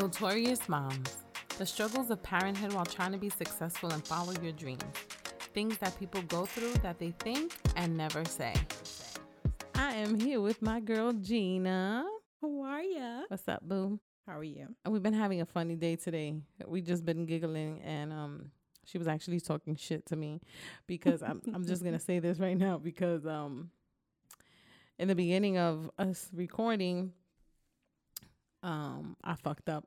Notorious moms. The struggles of parenthood while trying to be successful and follow your dreams. Things that people go through that they think and never say. I am here with my girl Gina. How are ya? What's up, boo? How are you? And we've been having a funny day today. We just been giggling and um she was actually talking shit to me because I'm I'm just gonna say this right now because um in the beginning of us recording um I fucked up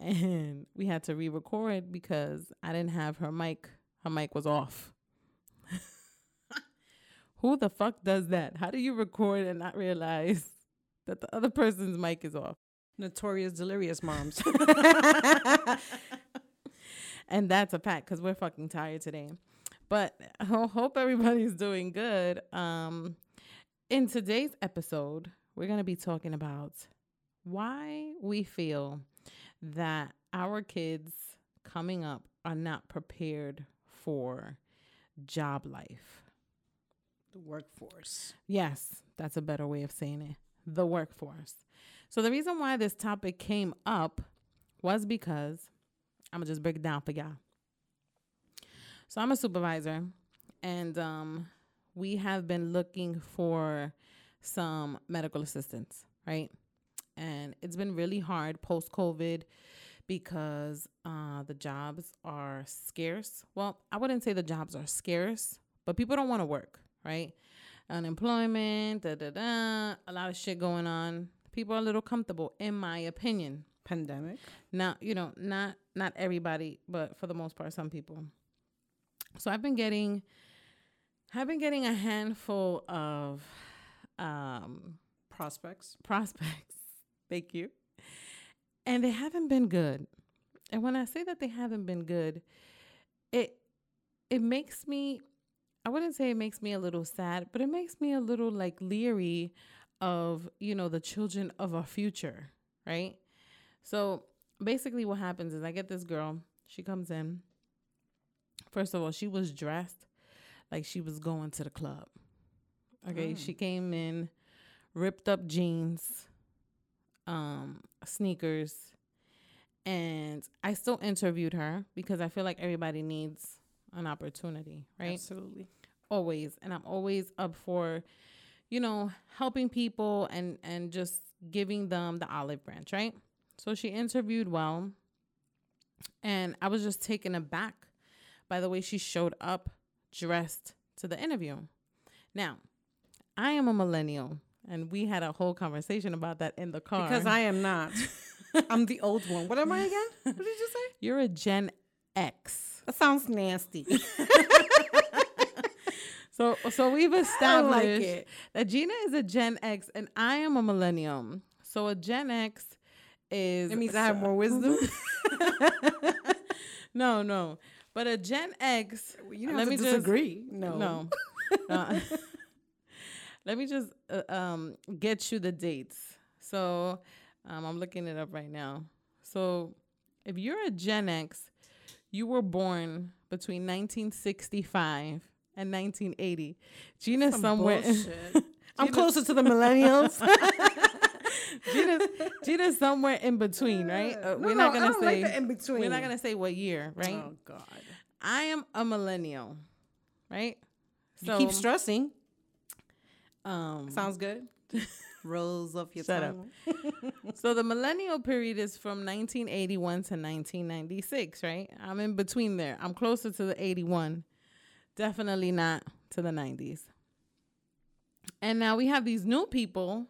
and we had to re-record because I didn't have her mic her mic was off. Who the fuck does that? How do you record and not realize that the other person's mic is off? Notorious delirious moms. and that's a fact because we're fucking tired today. But I hope everybody's doing good. Um, in today's episode, we're going to be talking about why we feel that our kids coming up are not prepared for job life. the workforce. Yes, that's a better way of saying it. The workforce. So the reason why this topic came up was because I'm gonna just break it down for y'all. So I'm a supervisor, and um, we have been looking for some medical assistants, right? And it's been really hard post COVID because uh, the jobs are scarce. Well, I wouldn't say the jobs are scarce, but people don't want to work, right? Unemployment, da da da, a lot of shit going on. People are a little comfortable, in my opinion. Pandemic. Now, you know, not not everybody, but for the most part, some people. So I've been getting, I've been getting a handful of um, Prospects. prospects. Thank you. And they haven't been good. And when I say that they haven't been good, it it makes me I wouldn't say it makes me a little sad, but it makes me a little like leery of, you know, the children of our future, right? So basically what happens is I get this girl, she comes in. First of all, she was dressed like she was going to the club. Okay, Mm. she came in ripped up jeans, um, sneakers, and I still interviewed her because I feel like everybody needs an opportunity, right? Absolutely. Always, and I'm always up for, you know, helping people and and just giving them the olive branch, right? So she interviewed well, and I was just taken aback by the way she showed up dressed to the interview. Now, I am a millennial, and we had a whole conversation about that in the car. Because I am not. I'm the old one. What am I again? What did you say? you're a Gen X. That sounds nasty. So so we've don't like established that Gina is a Gen X and I am a millennium. So a Gen X is It means I have more wisdom. no, no. But a Gen X You don't let me to just- disagree. no. No. Let me just uh, um, get you the dates. So um, I'm looking it up right now. So if you're a Gen X, you were born between 1965 and 1980. Gina's Some somewhere. bullshit. I'm Gina- closer to the millennials. Gina's, Gina's somewhere in between, right? Uh, No, we're not I gonna say like in between. we're not gonna say what year, right? Oh God. I am a millennial, right? you keep stressing. Um, Sounds good. Rolls off your Shut up. tongue. So the millennial period is from 1981 to 1996, right? I'm in between there. I'm closer to the 81. Definitely not to the 90s. And now we have these new people,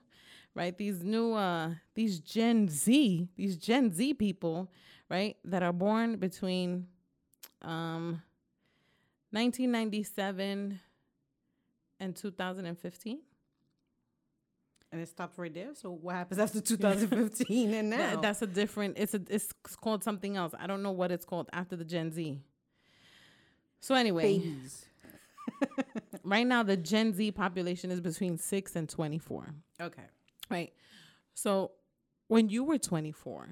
right? These new uh these Gen Z, these Gen Z people, right? That are born between um 1997 and 2015. And it stopped right there. So what happens after 2015 and now? Th- that's a different. It's a. It's called something else. I don't know what it's called after the Gen Z. So anyway, babies. right now the Gen Z population is between six and twenty four. Okay. Right. So when you were twenty four,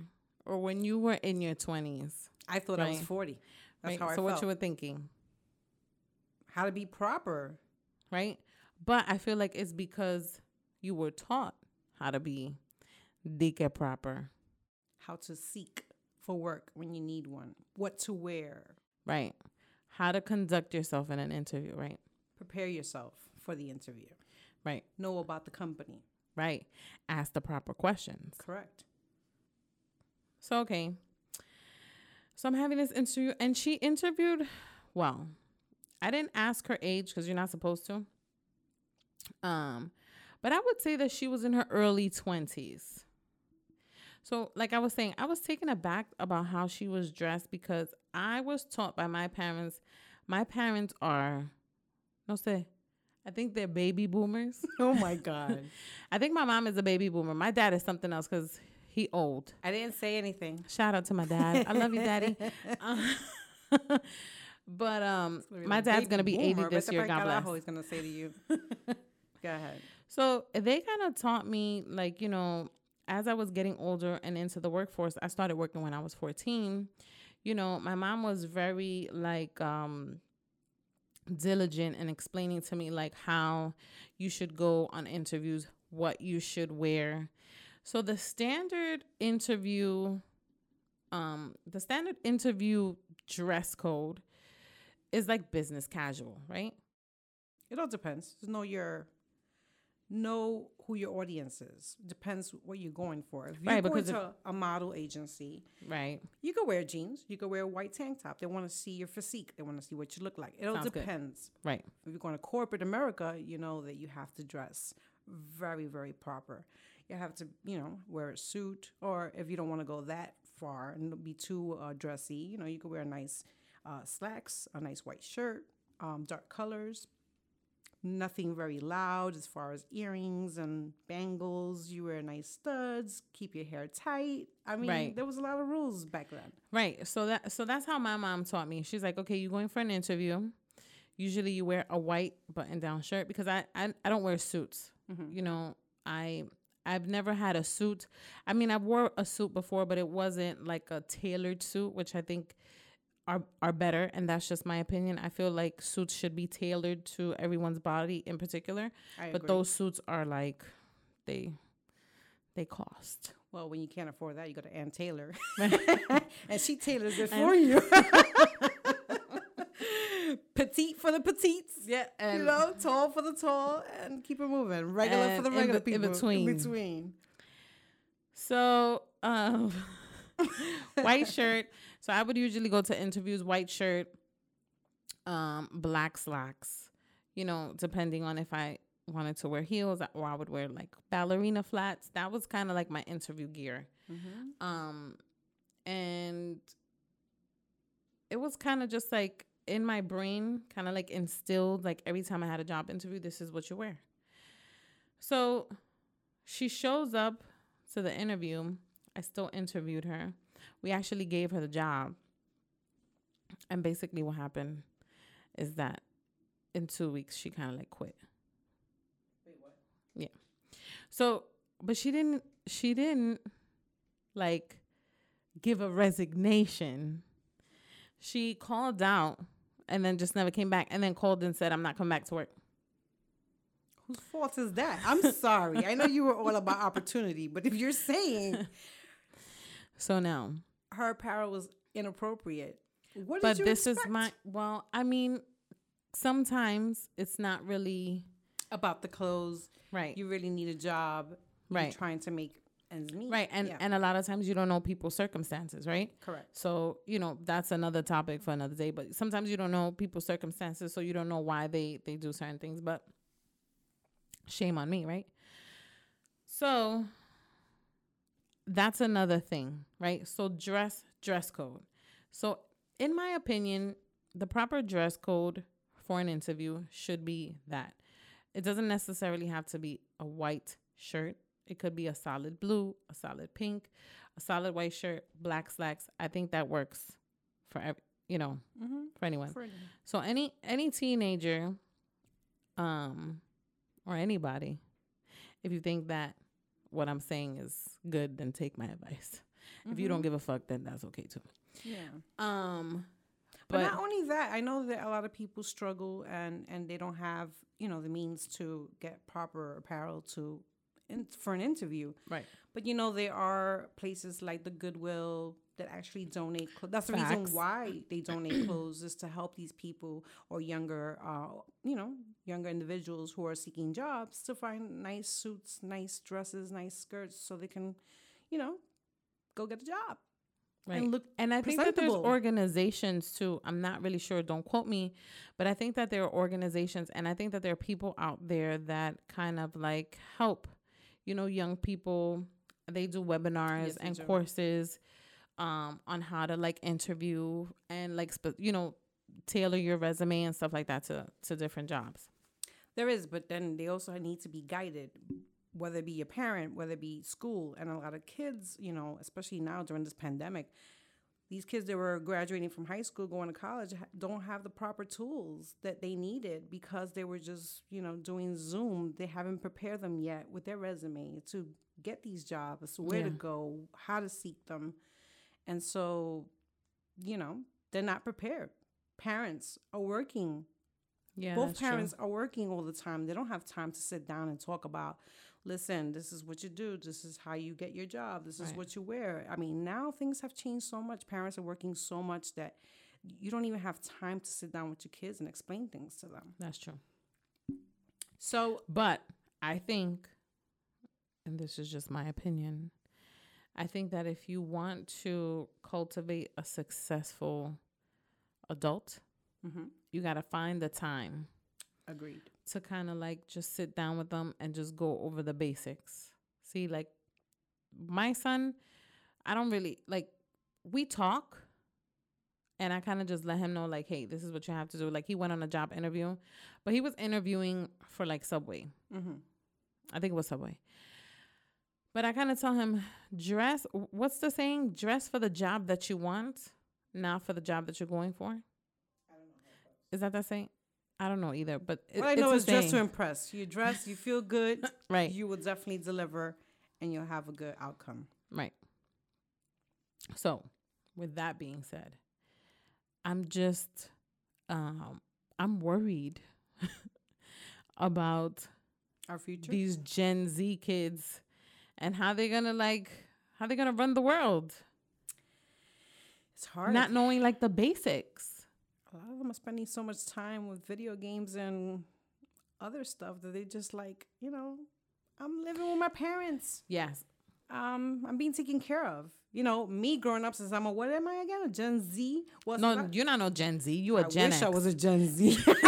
or when you were in your twenties, I thought I was 40. That's right? how I so felt. what you were thinking, how to be proper. Right? But I feel like it's because you were taught how to be dique proper. how to seek for work when you need one, what to wear, Right. How to conduct yourself in an interview, right? prepare yourself for the interview, Right. know about the company. Right. Ask the proper questions. Correct. So okay. So I'm having this interview and she interviewed well. I didn't ask her age because you're not supposed to. Um, but I would say that she was in her early 20s. So, like I was saying, I was taken aback about how she was dressed because I was taught by my parents. My parents are, no say, I think they're baby boomers. Oh my God. I think my mom is a baby boomer. My dad is something else because he old. I didn't say anything. Shout out to my dad. I love you, daddy. Uh, but um, my dad's gonna be 80 this year. God bless. He's gonna say to you. Go ahead. So they kind of taught me, like, you know, as I was getting older and into the workforce, I started working when I was 14. You know, my mom was very like um diligent in explaining to me like how you should go on interviews, what you should wear. So the standard interview um the standard interview dress code is like business casual, right? It all depends. Know your know who your audience is. Depends what you're going for. If you're Right, going if- to a model agency, Right. you could wear jeans. You could wear a white tank top. They want to see your physique. They want to see what you look like. It all Sounds good. depends. Right. If you're going to corporate America, you know that you have to dress very, very proper. You have to, you know, wear a suit, or if you don't want to go that far and be too uh, dressy, you know, you could wear a nice uh, slacks, a nice white shirt, um, dark colors. Nothing very loud as far as earrings and bangles. You wear nice studs. Keep your hair tight. I mean, Right. there was a lot of rules back then. Right. So that so that's how my mom taught me. She's like, okay, you're going for an interview. Usually you wear a white button down shirt because I I, I don't wear suits. You know, I I've never had a suit. I mean, I've wore a suit before, but it wasn't like a tailored suit, which I think are are better and that's just my opinion. I feel like suits should be tailored to everyone's body in particular, I but agree. those suits are like they they cost. Well, when you can't afford that, you go to Ann Taylor, and she tailors it for you. Petite for the petites, Yeah, and you know, tall for the tall, and keep it moving. Regular for the in regular be- in people. between. In between. So, um, white shirt. So I would usually go to interviews, white shirt, um, black slacks. You know, depending on if I wanted to wear heels or I would wear like ballerina flats. That was kind of like my interview gear. Mm-hmm. Um, and it was kind of just like in my brain, kind of like instilled, like every time I had a job interview, this is what you wear. So she shows up to the interview. I still interviewed her. We actually gave her the job. And basically, what happened is that in two weeks, she kind of like quit. Wait, what? Yeah. So, but she didn't, she didn't like give a resignation. She called out and then just never came back and then called and said, I'm not coming back to work. Whose fault is that? I'm sorry. I know you were all about opportunity, but if you're saying So now, her apparel was inappropriate, what did but this is my, well, I mean, sometimes it's not really about the clothes? right. You really need a job. Right. You're trying to make ends meet. right. And, Yeah, and a lot of times you don't know people's circumstances, right? correct. So, you know, that's another topic for another day. But sometimes you don't know people's circumstances, so you don't know why they they do certain things. But shame on me, right? So that's another thing, right? So dress dress code. So in my opinion, the proper dress code for an interview should be that. It doesn't necessarily have to be a white shirt. It could be a solid blue, a solid pink, a solid white shirt, black slacks. I think that works for you know, Mm-hmm. for anyone. So any any teenager um or anybody if you think that what I'm saying is good then take my advice. If you don't give a fuck then that's okay too. yeah. Um But, but, not only that, I know that a lot of people struggle and and they don't have you know the means to get proper apparel to in, for an interview. Right. But you know, there are places like the Goodwill that actually donate. Cl- that's the Facts. reason why they donate clothes is to help these people or younger, uh, you know, younger individuals who are seeking jobs to find nice suits, nice dresses, nice skirts, so they can, you know, go get a job Right. and look. And I think that there's organizations too. I'm not really sure, don't quote me, but I think that there are organizations and I think that there are people out there that kind of like help, you know, young people. They do webinars Yes, and courses um on how to like interview and like spe- you know, tailor your resume and stuff like that to to different jobs. There is, but then they also need to be guided, whether it be your parent, whether it be school, and a lot of kids, you know, especially now during this pandemic, these kids that were graduating from high school, going to college, don't have the proper tools that they needed because they were just, you know, doing Zoom. They haven't prepared them yet with their resume to get these jobs, where to go, how to seek them. And so, you know, they're not prepared. Parents are working Yeah. both that's true. parents are working all the time. They don't have time to sit down and talk about, listen, this is what you do. This is how you get your job. This is what you wear. I mean, now things have changed so much. Parents are working so much that you don't even have time to sit down with your kids and explain things to them. That's true. So, But I think, and this is just my opinion, I think that if you want to cultivate a successful adult, mhm, you got to find the time agreed. to kind of like just sit down with them and just go over the basics. See, like my son, I don't really like, we talk. And I kind of just let him know, like, hey, this is what you have to do. Like, he went on a job interview, but he was interviewing for like Subway. hmm I think it was Subway. But I kind of tell him, dress, what's the saying? Dress for the job that you want, not for the job that you're going for. Is that that saying? I don't know either, but it, What I know is just to impress. You dress, you feel good, right, you will definitely deliver, and you'll have a good outcome. right. So, with that being said, I'm just, um, I'm worried about Our future. these Gen Z kids and how they're gonna like, how they're gonna run the world. it's hard. not knowing like the basics. a lot of them are spending so much time with video games and other stuff that they just like, you know, I'm living with my parents. Yes. Um, I'm being taken care of. You know, me growing up since I'm a what am I again? A Gen Z? What's No, you're not no Gen Z. You a I Gen wish X. I was a Gen Z.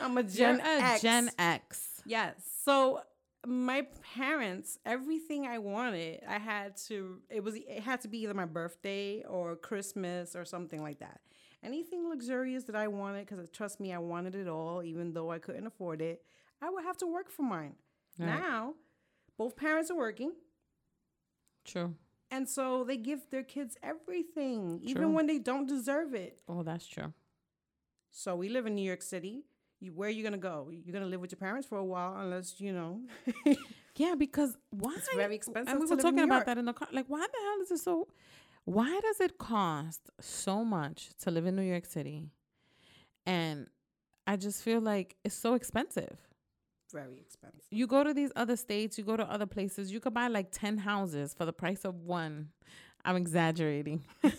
I'm a Gen You're a X. Gen X. Yes. So my parents, everything I wanted, I had to. It was. It had to be either my birthday or Christmas or something like that. Anything luxurious that I wanted, because uh, trust me, I wanted it all, even though I couldn't afford it. I would have to work for mine. Now, both parents are working. True. And so they give their kids everything, True. even when they don't deserve it. Oh, that's true. So we live in New York City. You, where are you gonna go? You're gonna live with your parents for a while, unless you know. Yeah, because why? It's very expensive And we were talking about that in the car. Like, why the hell is it so? Why does it cost so much to live in New York City? And I just feel like it's so expensive. very expensive. You go to these other states, you go to other places, you could buy like 10 houses for the price of one. I'm exaggerating.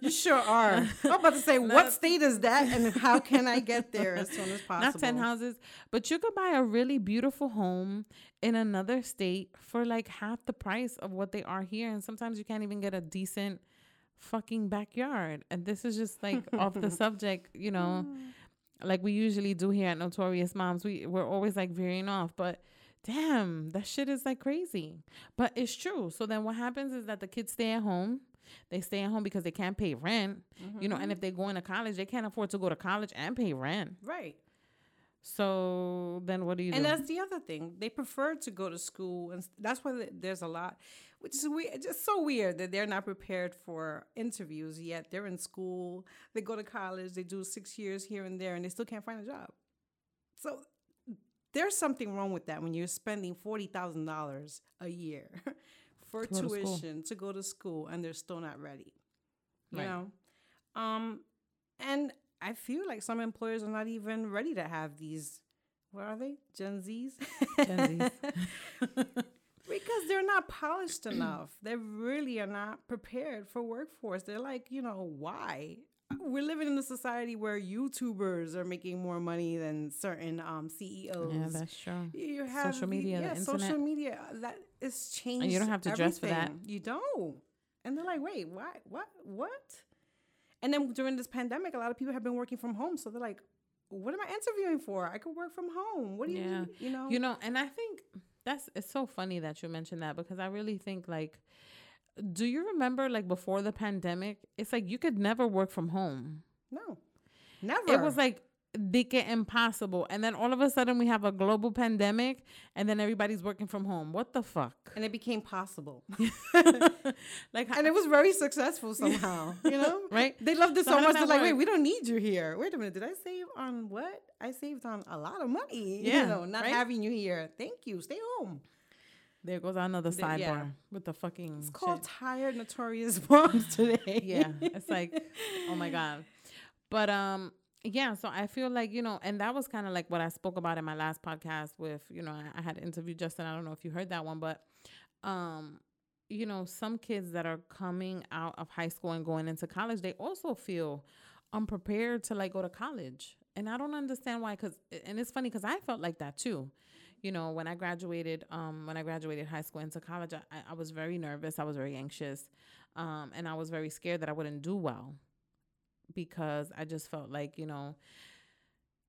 You sure are. I'm about to say, what state is that, and how can I get there as soon as possible? Not 10 houses, but you could buy a really beautiful home in another state for like half the price of what they are here. And sometimes you can't even get a decent fucking backyard. And this is just like off the subject, you know, mm. like we usually do here at Notorious Moms. We, we're always like veering off, but damn, that shit is like crazy. But it's true. So then what happens is that the kids stay at home. They stay at home because they can't pay rent, you know, and if mm-hmm. they're going to college, they can't afford to go to college and pay rent. Right. So then what do you do? And do? that's the other thing. They prefer to go to school, and that's why there's a lot, which is weird. Just so weird that they're not prepared for interviews yet. They're in school, they go to college, they do six years here and there, and they still can't find a job. So there's something wrong with that when you're spending forty thousand dollars a year for To go to tuition to go to school, and they're still not ready. You Right. know, um, and I feel like some employers are not even ready to have these what are they? Gen Zs? Gen Zs. because they're not polished enough. They really are not prepared for workforce. They're like, you know, why? We're living in a society where YouTubers are making more money than certain um, CEOs. Yeah, that's true. You have Social media, yeah, social media that is changed. you don't have to dress for that. You don't. And they're like, wait, why? What? What? And then during this pandemic, a lot of people have been working from home, so they're like, what am I interviewing for? I could work from home. What do you, Yeah. you know? You know, and I think that's it's so funny that you mentioned that because I really think like do you remember like before the pandemic, it's like you could never work from home. no, never. It was like they get impossible. And then all of a sudden we have a global pandemic and then everybody's working from home. What the fuck? and it became possible. like and it was very successful somehow. you know, Right? They loved it So so, much. They're like, wait, we don't need you here. Wait a minute, did I save on what? I saved on a lot of money. Yeah, you know, not right? having you here. Thank you. Stay home. There goes another The- sidebar yeah. with the fucking It's called shit. tired notorious moms today. yeah it's like oh my god but um yeah so i feel like you know and that was kind of like what i spoke about in my last podcast with you know I, I had interviewed justin i don't know if you heard that one but um you know some kids that are coming out of high school and going into college they also feel unprepared to like go to college and i don't understand why because and it's funny because i felt like that too you know when i graduated um when i graduated high school into college i, I was very nervous i was very anxious um and i was very scared that i wouldn't do well because i just felt like you know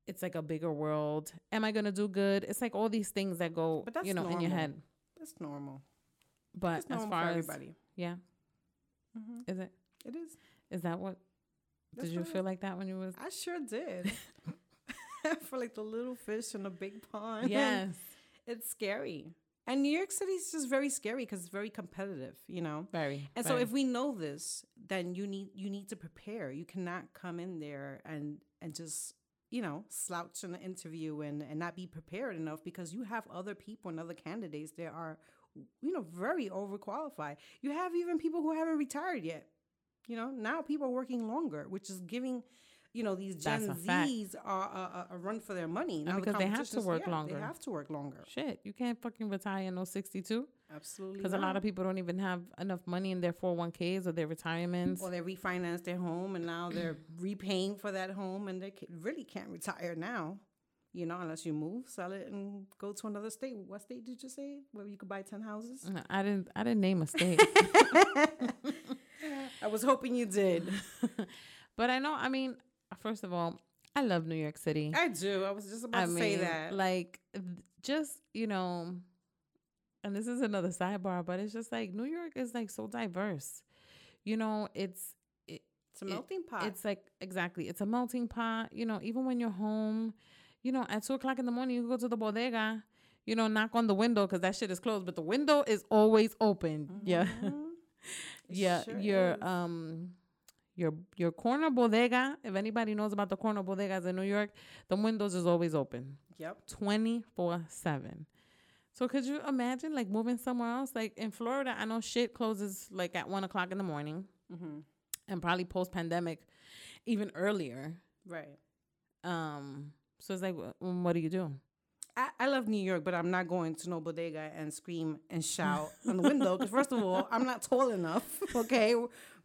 it's like a bigger world am i gonna do good it's like all these things that go But that's you know in your head That's normal. but That's as far for as everybody. yeah hmm is it It is. is that what That's did you feel like that when you was I sure did. for like the little fish in a big pond. yes It's scary. And New York City is just very scary because it's very competitive, you know? very And so if we know this, then you need you need to prepare. You cannot come in there and and just you know slouch in the interview and and not be prepared enough because you have other people and other candidates that are you know very overqualified. You have even people who haven't retired yet. You know now people are working longer, which is giving. You know these Gen That's a fact. Zs are a, a, a run for their money. Now the because they have to work yeah, longer. They have to work longer. shit you can't fucking retire in no 62 Absolutely. because a lot of people don't even have enough money in their 401ks or their retirements Well, they refinanced their home and now they're repaying for that home and they really can't retire now. You know, unless you move, sell it, and go to another state. What state did you say where you could buy ten houses? Mm, i didn't i didn't name a state I was hoping you did. but i know i mean first of all i love new york city I do. I was just about I to mean, say that. like, just you know, and this is another sidebar, but it's just like New York is like so diverse. You know, it's it, it's a melting pot. it's like exactly, it's a melting pot. You know, even when you're home, you know, at two o'clock in the morning, you go to the bodega. You know, knock on the window because that shit is closed, but the window is always open. Yeah, Mhm. It yeah. sure your is. um, your your corner bodega. If anybody knows about the corner bodegas in New York, the windows is always open. Yep. 24 7. So could you imagine like moving somewhere else? Like in Florida, I know shit closes like at one o'clock in the morning Mm-hmm. and probably post pandemic even earlier. Right. Um, so it's like, wh- what do you do? I, I love New York, but I'm not going to no bodega and scream and shout on the window. Because first of all, I'm not tall enough. Okay,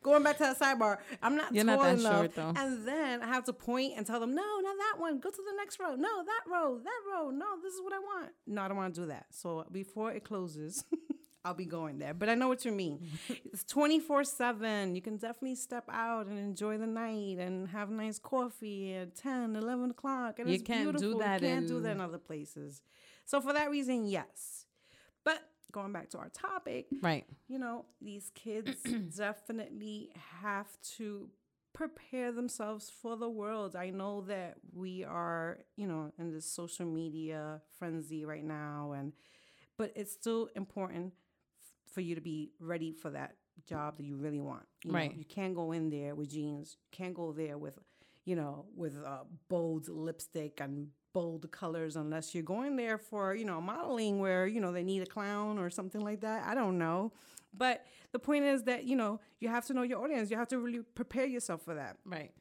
going back to that sidebar, I'm not You're tall not that enough. short, though. And then I have to point and tell them, no, not that one. Go to the next row. No, that row. That row. No, this is what I want. No, I don't want to do that. So before it closes. I'll be going there, but I know what you mean. It's 24 7. You can definitely step out and enjoy the night and have nice coffee at 10, 11 o'clock. And You it's can't do beautiful. that You can't do that in- in other places. So for that reason, yes. But going back to our topic, Right. you know, these kids definitely have to prepare themselves for the world. I know that we are, you know, in this social media frenzy right now and but it's still important for you to be ready for that job that you really want. You know, Right. you can't go in there with jeans. You can't go there with, you know, with uh, bold lipstick and bold colors unless you're going there for, you know, modeling where, you know, they need a clown or something like that. I don't know. But the point is that, you know, you have to know your audience. You have to really prepare yourself for that. Right.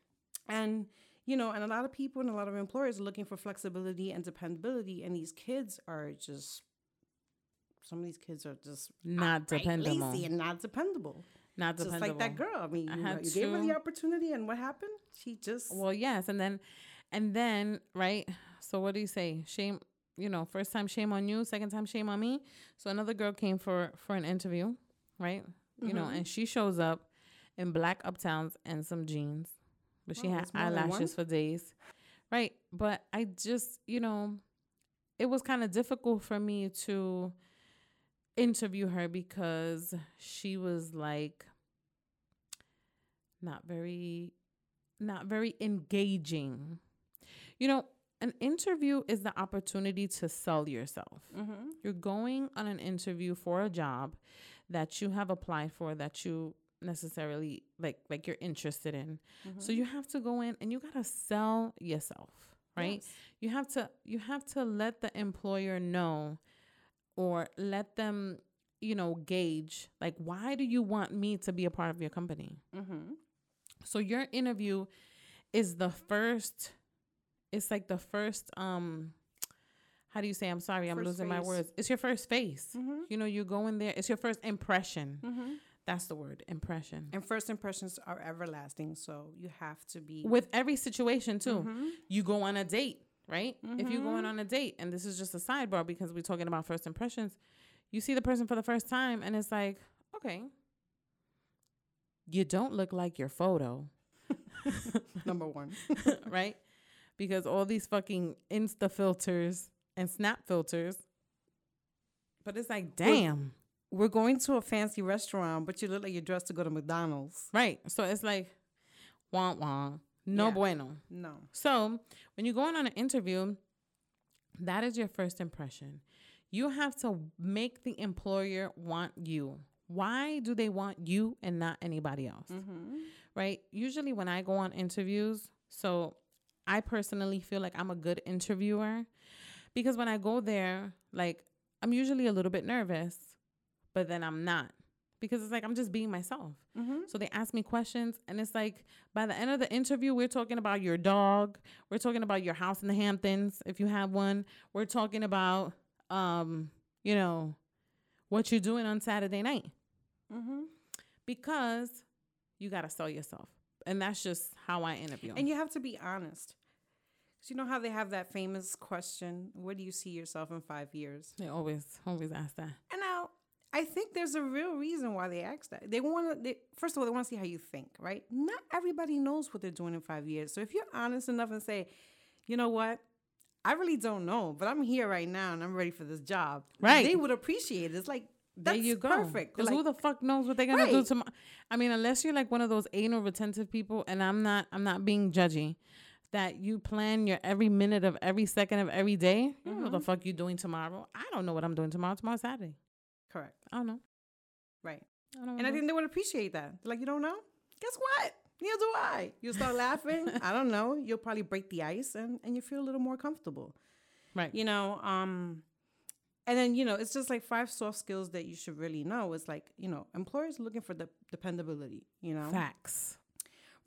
And you know, and a lot of people and a lot of employers are looking for flexibility and dependability, and these kids are just some of these kids are just Not dependable. lazy and not dependable. Not Just dependable. like that girl. I mean, I you, know, you gave her the opportunity, and what happened? She just Well, yes, and then, and then, right? So what do you say? Shame, you know, first time shame on you, second time shame on me. So another girl came for for an interview, right? You know, Mhm. and she shows up in black uptowns and some jeans, but she Oh, had it's more than one? eyelashes for days, right? But I just, you know, it was kind of difficult for me to interview her because she was like not very not very engaging. You know, an interview is the opportunity to sell yourself. mm-hmm. You're going on an interview for a job that you have applied for that you necessarily like like you're interested in. So you have to go in and you got to sell yourself, right? You have to you have to let the employer know or let them, you know, gauge like why do you want me to be a part of your company? Mm-hmm. So your interview is the first it's like the first um how do you say I'm sorry, I'm First losing my words. It's your first face. Mm-hmm. You know, you go in there, it's your first impression. Mm-hmm. That's the word, impression. And first impressions are everlasting, so you have to be With every situation too. Mhm. You go on a date, right? If you're going mm-hmm. on a date, and this is just a sidebar because we're talking about first impressions, you see the person for the first time and it's like, okay, you don't look like your photo. number one. right? Because all these fucking Insta filters and Snap filters. But it's like, damn. We're going to a fancy restaurant, but you look like you're dressed to go to McDonald's. Right. So it's like, wah wah. No Yeah. bueno. No. So when you're going on an interview, that is your first impression. You have to make the employer want you. Why do they want you and not anybody else? Mm-hmm. right? Usually when I go on interviews, so I personally feel like I'm a good interviewer because when I go there, like I'm usually a little bit nervous, but then I'm not because it's like I'm just being myself. Mm-hmm. So they ask me questions and it's like by the end of the interview, we're talking about your dog, we're talking about your house in the Hamptons if you have one. We're talking about um, you know, what you're doing on Saturday night Mm-hmm. because you got to sell yourself. And that's just how I interview. And you have to be honest. 'Cause you know how they have that famous question, where do you see yourself in five years? they always always ask that. And I think there's a real reason why they ask that. They want to, first of all, they want to see how you think, right? Not everybody knows what they're doing in five years. So if you're honest enough and say, you know what? I really don't know, but I'm here right now and I'm ready for this job. Right. They would appreciate it. It's like, There that's you go. perfect. Because Like, who the fuck knows what they're gonna do tomorrow? I mean, unless you're like one of those anal retentive people, and I'm not. I'm not being judgy. That you plan your every minute of every second of every day. You don't know what the mm-hmm. fuck you doing tomorrow. I don't know what I'm doing tomorrow. Tomorrow's Saturday. Correct. I don't know. Right. I don't know. And I think they would appreciate that. They're like, you don't know? Guess what? Neither do I. You'll start laughing. I don't know. You'll probably break the ice and, and you feel a little more comfortable. right. You know, um, and then, you know, it's just like five soft skills that you should really know. It's like, you know, employers looking for the dependability, you know, Facts.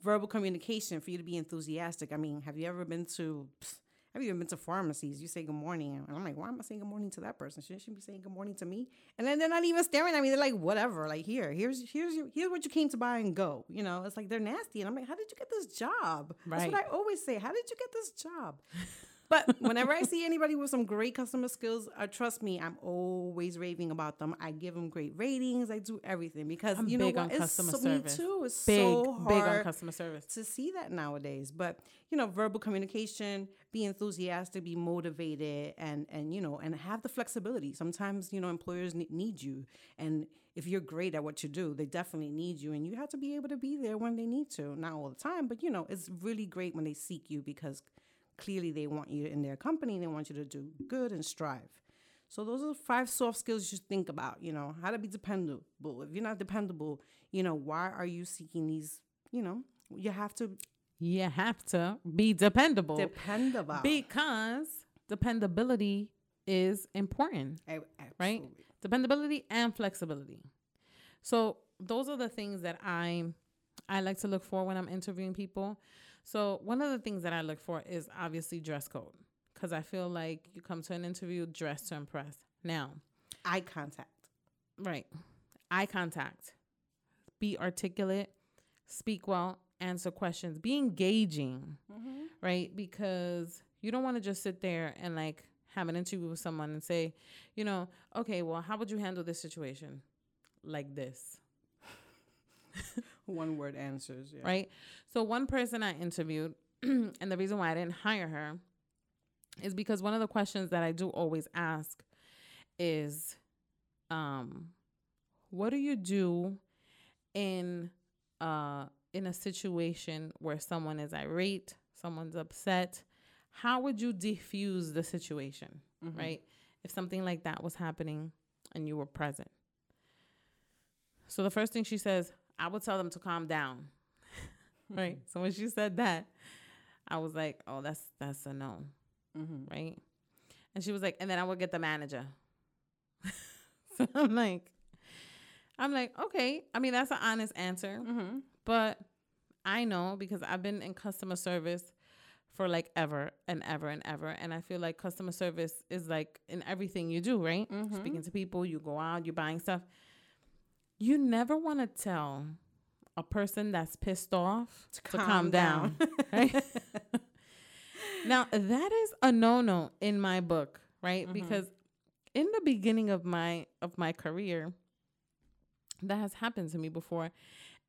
verbal communication for you to be enthusiastic. I mean, have you ever been to, pfft, you ever been to pharmacies? You say good morning. And I'm like, why am I saying good morning to that person? Shouldn't she be saying good morning to me? And then they're not even staring at me. They're like, whatever. Like, here, here's here's your, here's what you came to buy and go. You know, it's like they're nasty. And I'm like, how did you get this job? That's what I always say. How did you get this job? But whenever I see anybody with some great customer skills, uh, trust me, I'm always raving about them. I give them great ratings. I do everything because I'm you know big what? on It's customer so, service. Me too. It's Big, so big hard on customer service. to see that nowadays. But you know, verbal communication, be enthusiastic, be motivated, and and you know, and have the flexibility. Sometimes you know employers need you, and if you're great at what you do, they definitely need you, and you have to be able to be there when they need to. Not all the time, but you know, it's really great when they seek you because clearly they want you in their company. They want you to do good and strive. So those are five soft skills you should think about. You know, how to be dependable. If you're not dependable, you know, why are you seeking these? You know, you have to You have to be dependable dependable. because dependability is important. Right? Dependability and flexibility. So those are the things that I I like to look for when I'm interviewing people. So one of the things that I look for is obviously dress code because I feel like you come to an interview dressed to impress. Now, Eye contact. right, eye contact, be articulate, speak well, answer questions, be engaging, mm-hmm. right? Because you don't want to just sit there and like have an interview with someone and say, you know, okay, well, how would you handle this situation? Like this. One word answers. Yeah. right? So one person I interviewed, and the reason why I didn't hire her is because one of the questions that I do always ask is, um, what do you do in uh in a situation where someone is irate, someone's upset? How would you diffuse the situation, Mhm. right? If something like that was happening and you were present. So the first thing she says, I would tell them to calm down. right? So when she said that, I was like, "Oh, that's that's a no." Mm-hmm. right? And she was like, and then I would get the manager. so I'm like, I'm like, okay. I mean, that's an honest answer, Mm-hmm. but I know because I've been in customer service for like ever and ever and ever. And I feel like customer service is like in everything you do, right? Mhm. Speaking to people, you go out, you're buying stuff. You never want to tell a person that's pissed off to, calm, down. right? now that is a no-no in my book, right? Mhm. Because in the beginning of my of my career, that has happened to me before.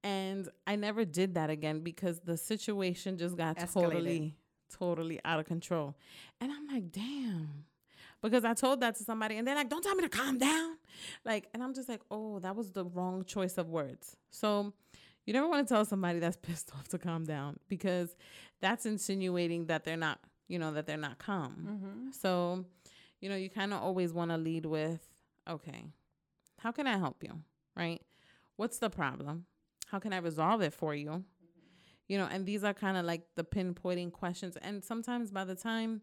And I never did that again because the situation just got Escalated. totally, totally out of control. And I'm like, damn. Because I told that to somebody and they're like, don't tell me to calm down. Like, and I'm just like, oh, that was the wrong choice of words. So you never want to tell somebody that's pissed off to calm down because that's insinuating that they're not, you know, that they're not calm. Mm-hmm. So, you know, you kind of always want to lead with, okay, how can I help you? Right? What's the problem? How can I resolve it for you? You know, and these are kind of like the pinpointing questions. And sometimes by the time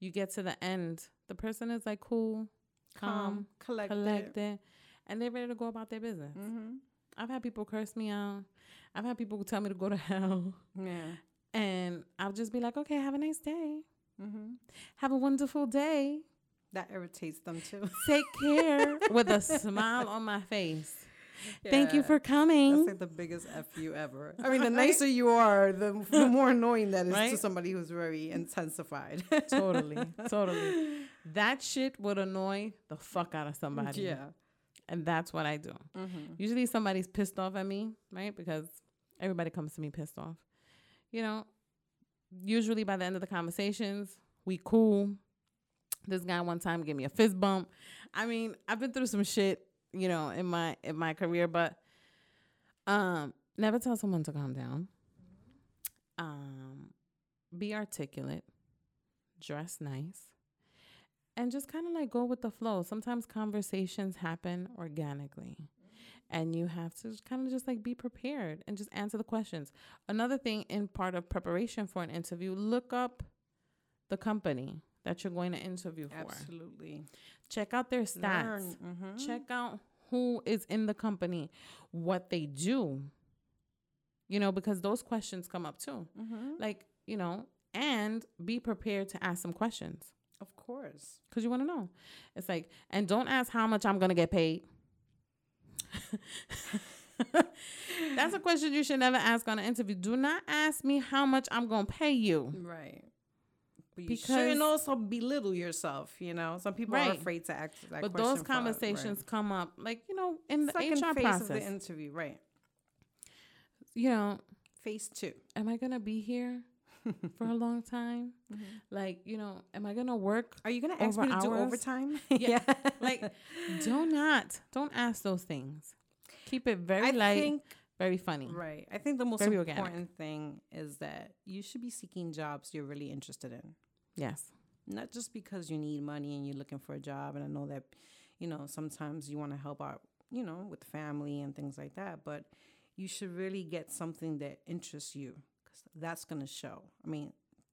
you get to the end, the person is like cool, calm, collected. collected, and they're ready to go about their business. Mm-hmm. I've had people curse me out. I've had people tell me to go to hell. Yeah. And I'll just be like, okay, have a nice day. Mm-hmm. Have a wonderful day. That irritates them too. Take care with a smile on my face. Thank you for coming. That's like the biggest f you ever. I mean, the nicer you are, the, the more annoying that is to somebody who's very intensified. totally, totally. That shit would annoy the fuck out of somebody. yeah. And that's what I do. Mm-hmm. Usually somebody's pissed off at me, right? Because everybody comes to me pissed off. You know, usually by the end of the conversations, we cool. This guy one time gave me a fist bump. I mean, I've been through some shit, you know, in my in my career, but um never tell someone to calm down. Um be articulate, dress nice, and just kind of like go with the flow. Sometimes conversations happen organically and you have to kind of just like be prepared and just answer the questions. Another thing in part of preparation for an interview, look up the company that you're going to interview for. Absolutely. Check out their stats. Mm-hmm. Check out who is in the company, what they do. You know, because those questions come up too. Mm-hmm. Like, you know, and be prepared to ask some questions Of course. because you want to know. It's like, and don't ask how much I'm going to get paid. That's a question you should never ask on an interview. Do not ask me how much I'm going to pay you. Right. But you Because- shouldn't also belittle yourself, you know. Some people are afraid to ask that But those conversations right. come up, like, you know, in the Second HR phase process. of the interview, right? you know, Phase two. am I going to be here for a long time? Mm-hmm. Like, you know, am I going to work? Are you gonna ask me to do overtime? Yeah. Like, do not, don't ask those things. Keep it very I light, think very funny. right. I think the most Very organic. important thing is that you should be seeking jobs you're really interested in. Yes. not just because you need money and you're looking for a job and i know that you know sometimes you want to help out you know with family and things like that but you should really get something that interests you because that's going to show i mean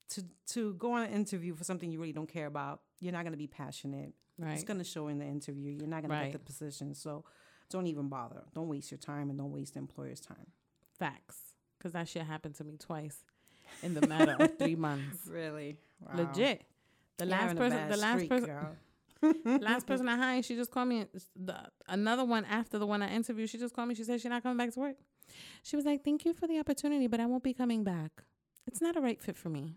to to go on an interview for something you really don't care about you're not going to be passionate Right. it's going to show in the interview you're not going to get the position so don't even bother don't waste your time and don't waste the employer's time Facts. Because that shit happened to me twice. in the matter of three months. Really? Wow. Legit. The You're last person, the last streak, person, last person I hired, she just called me. The, another one after the one I interviewed, she just called me. She said she's not coming back to work. She was like, "Thank you for the opportunity, but I won't be coming back. It's not a right fit for me."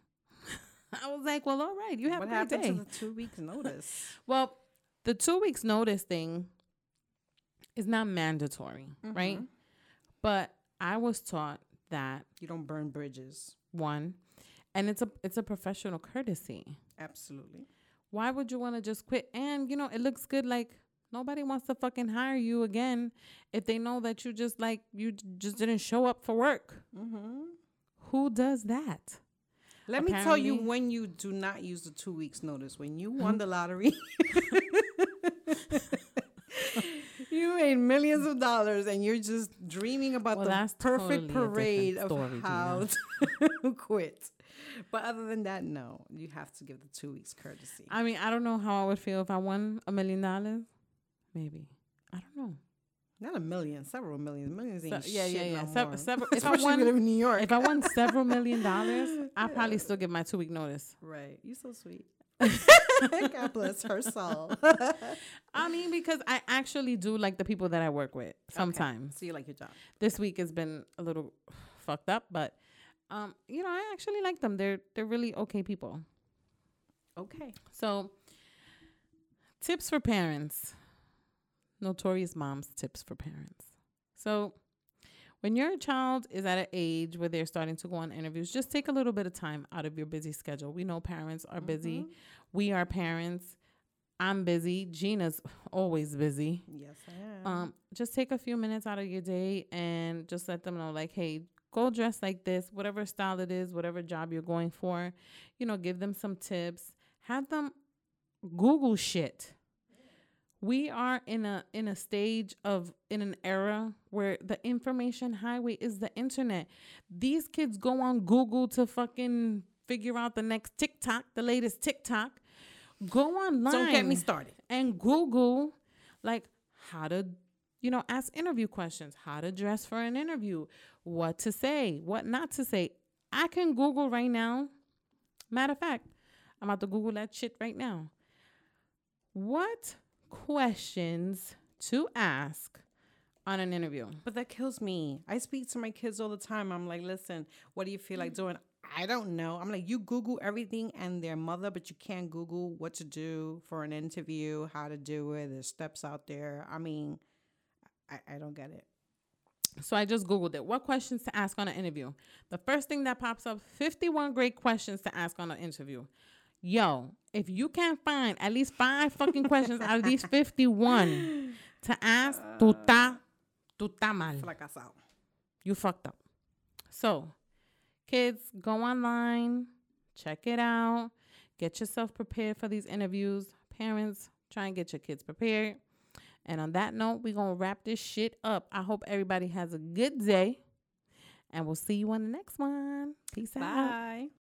I was like, "Well, all right, you have what a great day." to the two weeks notice? well, the two weeks notice thing is not mandatory, right? Mhm. But I was taught that You don't burn bridges. one, and it's a it's a professional courtesy. Absolutely. Why would you want to just quit? And you know, it looks good. Like nobody wants to fucking hire you again if they know that you just like you just didn't show up for work. Mm-hmm. Who does that? Let me tell you when you do not use the two weeks notice. When you won the lottery, you made millions of dollars, and you're just dreaming about Well, the perfect totally parade of story, how to quit. But other than that, no, you have to give the two weeks courtesy. I mean, I don't know how I would feel if I won a million dollars. Maybe I don't know. Not a million, several millions. Millions ain't So- yeah, yeah, shit yeah. No Sev- more. several- if I won- in New York. If I won several million dollars, I'd probably still give my two week notice. right, you so sweet. God bless her soul. I mean, because I actually do like the people that I work with sometimes. so you like your job. this week has been a little fucked up, but um, you know, I actually like them. They're they're really okay people. Okay. So, tips for parents. Notorious moms tips for parents. So, when your child is at an age where they're starting to go on interviews, just take a little bit of time out of your busy schedule. We know parents are busy. Mhm. We are parents. I'm busy. Gina's always busy. Yes, I am. Um, just take a few minutes out of your day and just let them know, like, hey, go dress like this, whatever style it is, whatever job you're going for. You know, give them some tips. Have them Google shit. We are in a in a stage of in an era where the information highway is the internet. These kids go on Google to fucking figure out the next TikTok, the latest TikTok. Go online Don't get me started. and Google like how to, you know, ask interview questions, how to dress for an interview, what to say, what not to say. I can Google right now. Matter of fact, I'm about to Google that shit right now. What questions to ask on an interview? But that kills me. I speak to my kids all the time. I'm like, listen, what do you feel like mm. doing? I don't know. I'm like, you Google everything and their mother, but you can't Google what to do for an interview, how to do it. There's steps out there. I mean, I, I don't get it. So I just Googled it. What questions to ask on an interview? The first thing that pops up 51 great questions to ask on an interview. Yo, if you can't find at least five fucking questions out of these 51 to ask, uh, tú tá, tú tá mal. Fracasado. You fucked up. So, kids, go online, check it out, get yourself prepared for these interviews. Parents, try and get your kids prepared. And on that note, we're going to wrap this shit up. I hope everybody has a good day. And we'll see you on the next one. Peace out. Bye.